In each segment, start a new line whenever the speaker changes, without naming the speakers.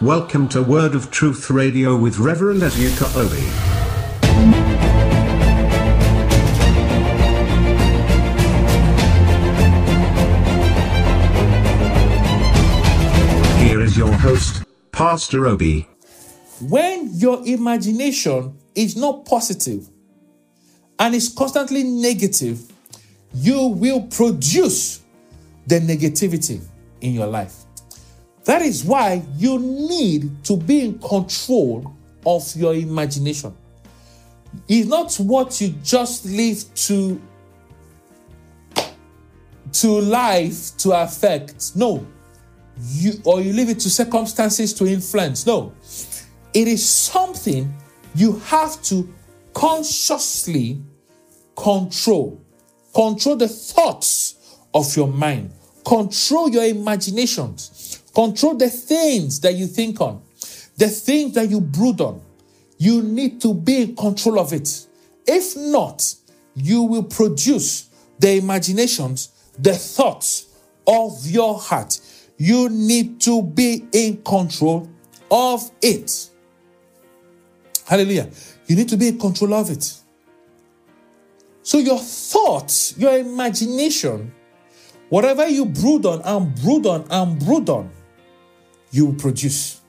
Welcome to Word of Truth Radio with Reverend Eziuka Obi. Here is your host, Pastor Obi.
When your imagination is not positive and is constantly negative, you will produce the negativity in your life. That is why you need to be in control of your imagination. It's not what you just leave to to life to affect. No. You or you leave it to circumstances to influence. No. It is something you have to consciously control. Control the thoughts of your mind. Control your imaginations. Control the things that you think on, the things that you brood on. You need to be in control of it. If not, you will produce the imaginations, the thoughts of your heart. You need to be in control of it. Hallelujah. You need to be in control of it. So, your thoughts, your imagination, whatever you brood on and brood on and brood on, you produce.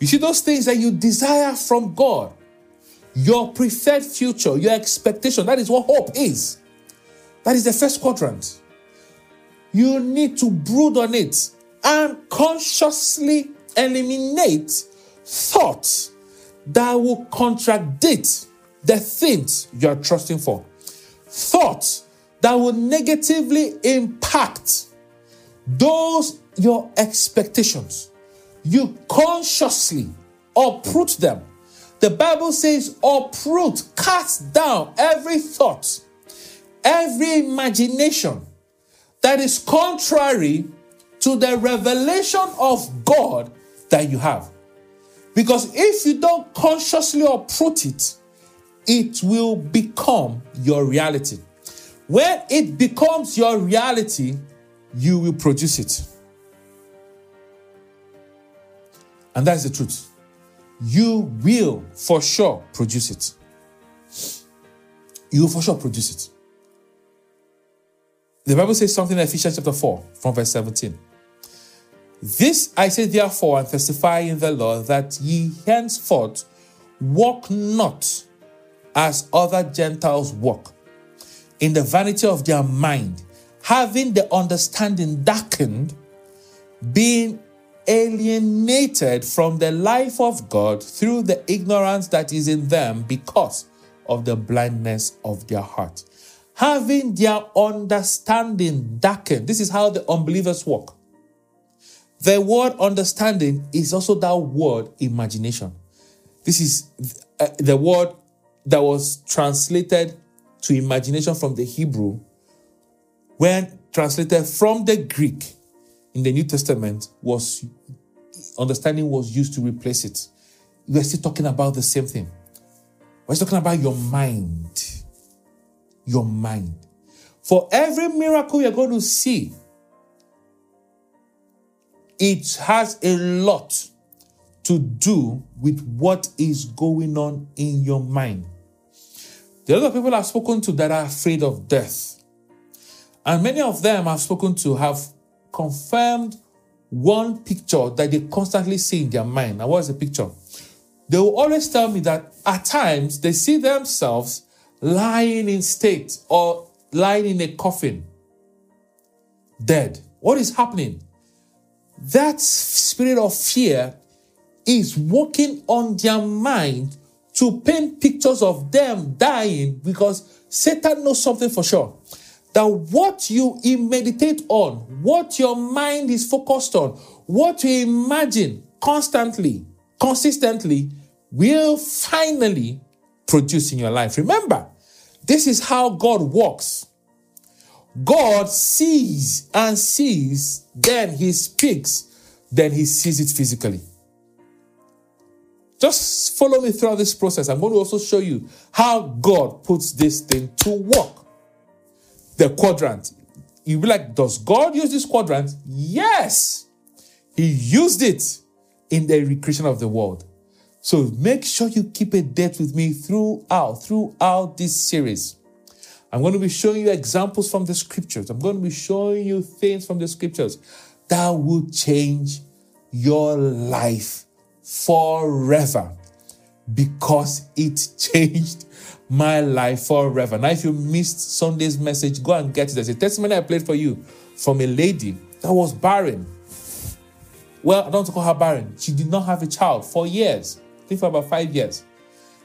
You see, those things that you desire from God, your preferred future, your expectation, that is what hope is. That is the first quadrant. You need to brood on it and consciously eliminate thoughts that will contradict the things you are trusting for. Thoughts that will negatively impact those your expectations. You consciously uproot them. The Bible says, uproot, cast down every thought, every imagination that is contrary to the revelation of God that you have. Because if you don't consciously uproot it, it will become your reality. When it becomes your reality, you will produce it. And that's the truth. You will for sure produce it. You will for sure produce it. The Bible says something in Ephesians chapter 4, from verse 17. This I say therefore and testify in the Lord that ye henceforth walk not as other Gentiles walk, in the vanity of their mind, having the understanding darkened, being alienated from the life of God through the ignorance that is in them because of the blindness of their heart. Having their understanding darkened. This is how the unbelievers walk. The word understanding is also that word imagination. This is uh, the word that was translated to imagination from the Hebrew when translated from the Greek in the New Testament was understanding was used to replace it. We're still talking about the same thing. We're talking about your mind. Your mind. For every miracle you're going to see, it has a lot to do with what is going on in your mind. The other people I've spoken to that are afraid of death. And many of them I've spoken to have confirmed one picture that they constantly see in their mind. Now, what is the picture? They will always tell me that at times they see themselves lying in state or lying in a coffin, dead. What is happening? That spirit of fear is working on their mind to paint pictures of them dying because Satan knows something for sure that what you meditate on, what your mind is focused on, what you imagine constantly, consistently, will finally produce in your life. Remember, this is how God works. God sees and sees, then he speaks, then he sees it physically. Just follow me throughout this process. I'm going to also show you how God puts this thing to work the quadrant. You'll be like, does God use this quadrant? Yes. He used it in the recreation of the world. So make sure you keep a date with me throughout, throughout this series. I'm going to be showing you examples from the scriptures. I'm going to be showing you things from the scriptures that will change your life forever because it changed my life forever. Now, if you missed Sunday's message, go and get it. There's a testimony I played for you from a lady that was barren. Well, I don't call her barren. She did not have a child for years. I think for about five years.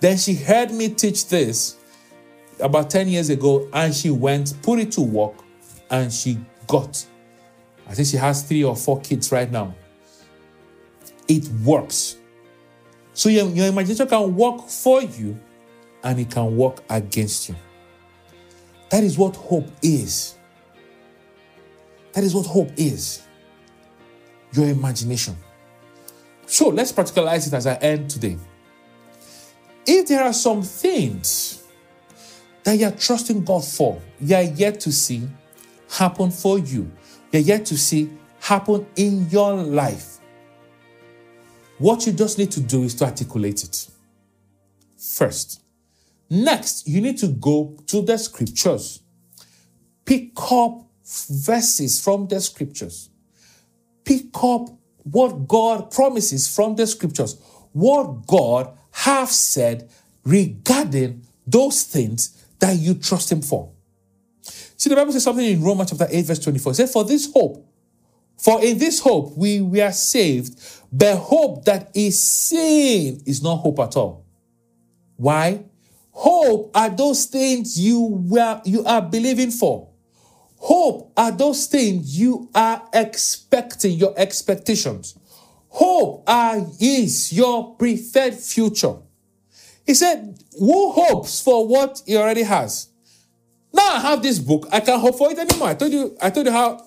Then she heard me teach this about 10 years ago and she went, put it to work, and she got. I think she has three or four kids right now. It works. So your, your imagination can work for you and it can work against you. That is what hope is. That is what hope is. Your imagination. So let's practicalize it as I end today. If there are some things that you're trusting God for, you're yet to see happen for you, you're yet to see happen in your life, what you just need to do is to articulate it first. Next, you need to go to the scriptures. Pick up verses from the scriptures. Pick up what God promises from the scriptures. What God have said regarding those things that you trust Him for. See, the Bible says something in Romans chapter 8, verse 24. It says, For this hope, for in this hope we, we are saved, but hope that is seen is not hope at all. Why? Hope are those things you were you are believing for. Hope are those things you are expecting, your expectations. Hope are, is your preferred future. He said, Who hopes for what he already has? Now I have this book, I can't hope for it anymore. I told you, I told you how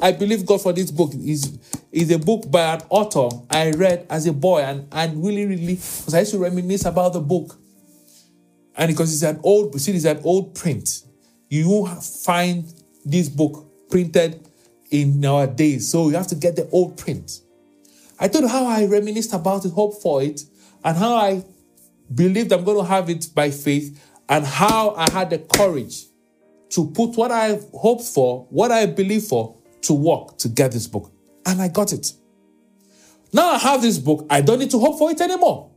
I believe God for this book. is is a book by an author I read as a boy and, and really, really, because I used to reminisce about the book. And because it's an old, see, it's an old print. You won't find this book printed in our days. So you have to get the old print. I told you how I reminisced about it, hope for it, and how I believed I'm going to have it by faith, and how I had the courage to put what I hoped for, what I believe for, to work to get this book. And I got it. Now I have this book, I don't need to hope for it anymore.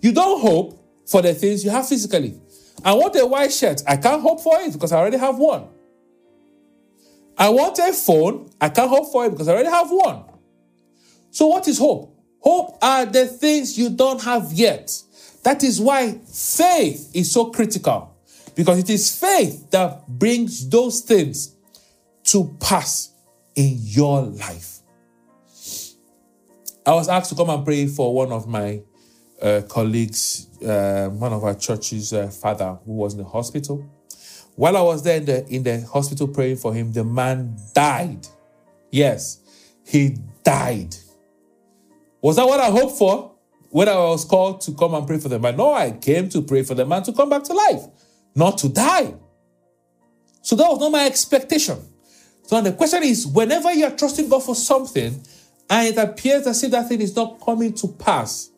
You don't hope for the things you have physically. I want a white shirt. I can't hope for it because I already have one. I want a phone. I can't hope for it because I already have one. So, what is hope? Hope are the things you don't have yet. That is why faith is so critical because it is faith that brings those things to pass in your life. I was asked to come and pray for one of my uh, colleagues, uh, one of our church's uh, father who was in the hospital. While I was there in the, in the hospital praying for him, the man died. Yes, he died. Was that what I hoped for when I was called to come and pray for the man? No, I came to pray for the man to come back to life, not to die. So that was not my expectation. So the question is whenever you're trusting God for something and it appears as if that thing is not coming to pass,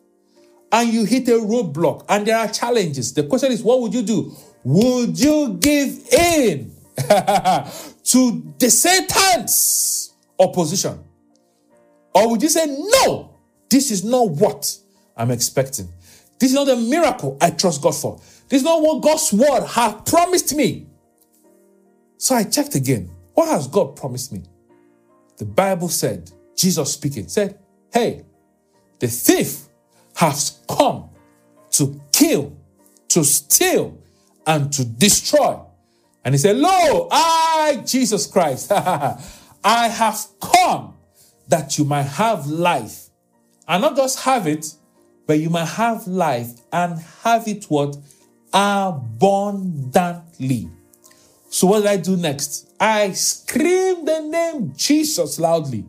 and you hit a roadblock and there are challenges, the question is, what would you do? Would you give in to the Satan's opposition? Or would you say, no, this is not what I'm expecting? This is not a miracle I trust God for. This is not what God's word has promised me. So I checked again. What has God promised me? The Bible said, Jesus speaking, said, Hey, the thief has come to kill, to steal, and to destroy. And he said, Lo, I, Jesus Christ, I have come that you might have life. And not just have it, but you might have life and have it what? Abundantly. So what did I do next? I screamed the name Jesus loudly.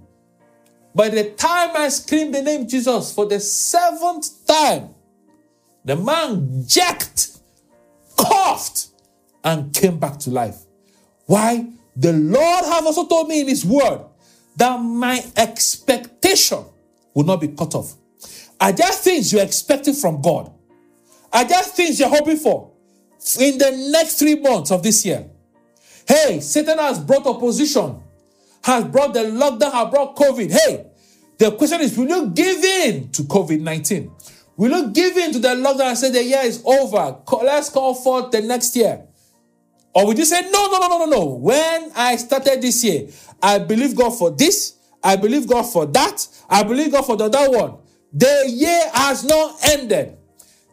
By the time I screamed the name Jesus for the seventh time, the man jacked, coughed, and came back to life. Why? The Lord has also told me in His word that my expectation will not be cut off. Are there things you're expecting from God? Are there things you're hoping for in the next three months of this year? Hey, Satan has brought opposition, has brought the lockdown, has brought COVID. Hey, the question is will you give in to COVID 19? Will you give in to the lockdown and say the year is over? Let's call for the next year. Or would you say, no, no, no, no, no, no. When I started this year, I believe God for this, I believe God for that, I believe God for the other one. The year has not ended.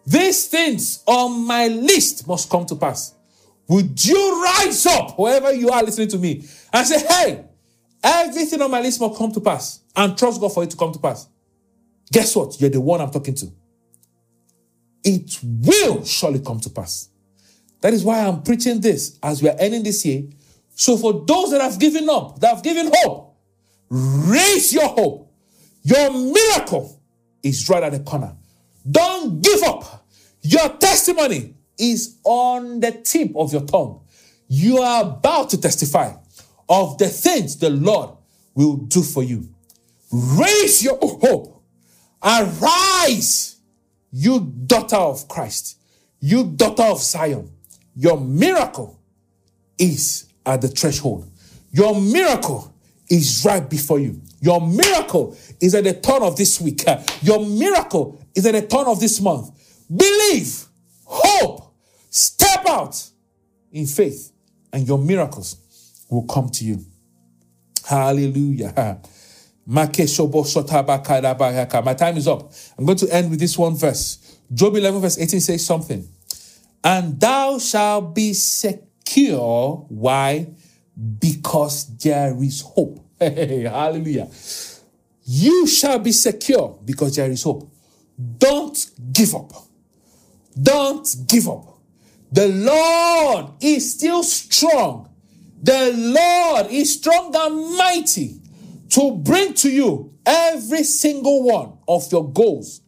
These things on my list must come to pass. Would you rise up, whoever you are listening to me, and say, hey, everything on my list must come to pass and trust God for it to come to pass? Guess what? You're the one I'm talking to. It will surely come to pass. That is why I'm preaching this as we are ending this year. So, for those that have given up, that have given hope, raise your hope. Your miracle is right at the corner. Don't give up. Your testimony is on the tip of your tongue. You are about to testify of the things the Lord will do for you. Raise your hope. Arise, you daughter of Christ, you daughter of Zion. Your miracle is at the threshold. Your miracle is right before you. Your miracle is at the turn of this week. Your miracle is at the turn of this month. Believe, hope, step out in faith, and your miracles will come to you. Hallelujah. My time is up. I'm going to end with this one verse. Job 11, verse 18 says something. And thou shalt be secure. Why? Because there is hope. Hey, hallelujah. You shall be secure because there is hope. Don't give up. Don't give up. The Lord is still strong. The Lord is strong and mighty to bring to you every single one of your goals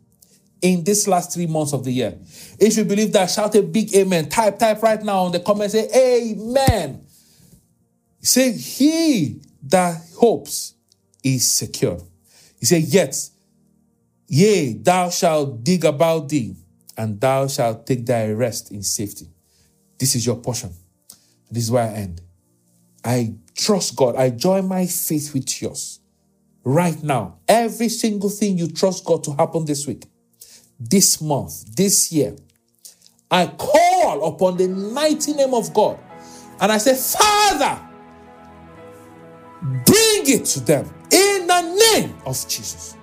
in this last three months of the year. If you believe that, shout a big amen. Type, type right now in the comment, say amen. Say, he that hopes is secure. He said, Yet, yea, thou shalt dig about thee, and thou shalt take thy rest in safety. This is your portion. This is where I end. I trust God. I join my faith with yours. Right now, every single thing you trust God to happen this week, this month, this year, I call upon the mighty name of God and I say, Father, Bring it to them in the name of Jesus.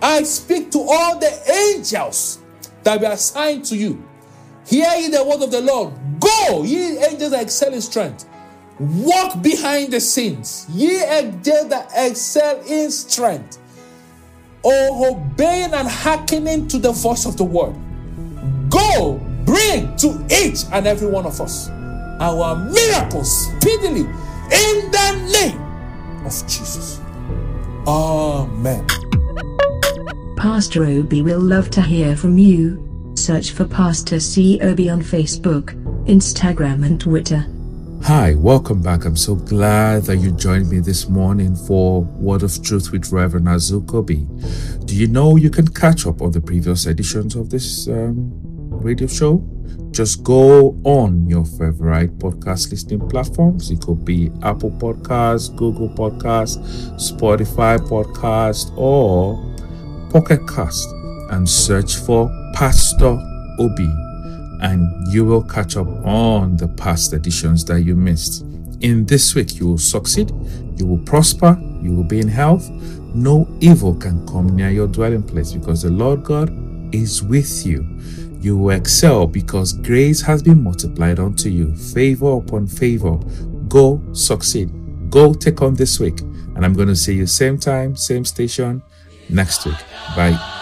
I speak to all the angels that were assigned to you. Hear ye the word of the Lord. Go, ye angels that excel in strength. Walk behind the scenes, ye angels that excel in strength. Oh, obeying and hearkening to the voice of the word. Go, bring to each and every one of us our miracles speedily in the name of Jesus. Amen.
Pastor Obi will love to hear from you. Search for Pastor C. Obi on Facebook, Instagram, and Twitter.
Hi, welcome back. I'm so glad that you joined me this morning for Word of Truth with Reverend Eziuka Obi. Do you know you can catch up on the previous editions of this um, radio show? just go on your favorite podcast listening platforms. It could be Apple Podcasts, Google Podcasts, Spotify Podcast, or Pocket Cast and search for Pastor Obi, and you will catch up on the past editions that you missed. In this week, you will succeed, you will prosper, you will be in health. No evil can come near your dwelling place because the Lord God is with you. You will excel because grace has been multiplied unto you, favor upon favor. Go succeed. Go take on this week. And I'm going to see you same time, same station next week. Bye.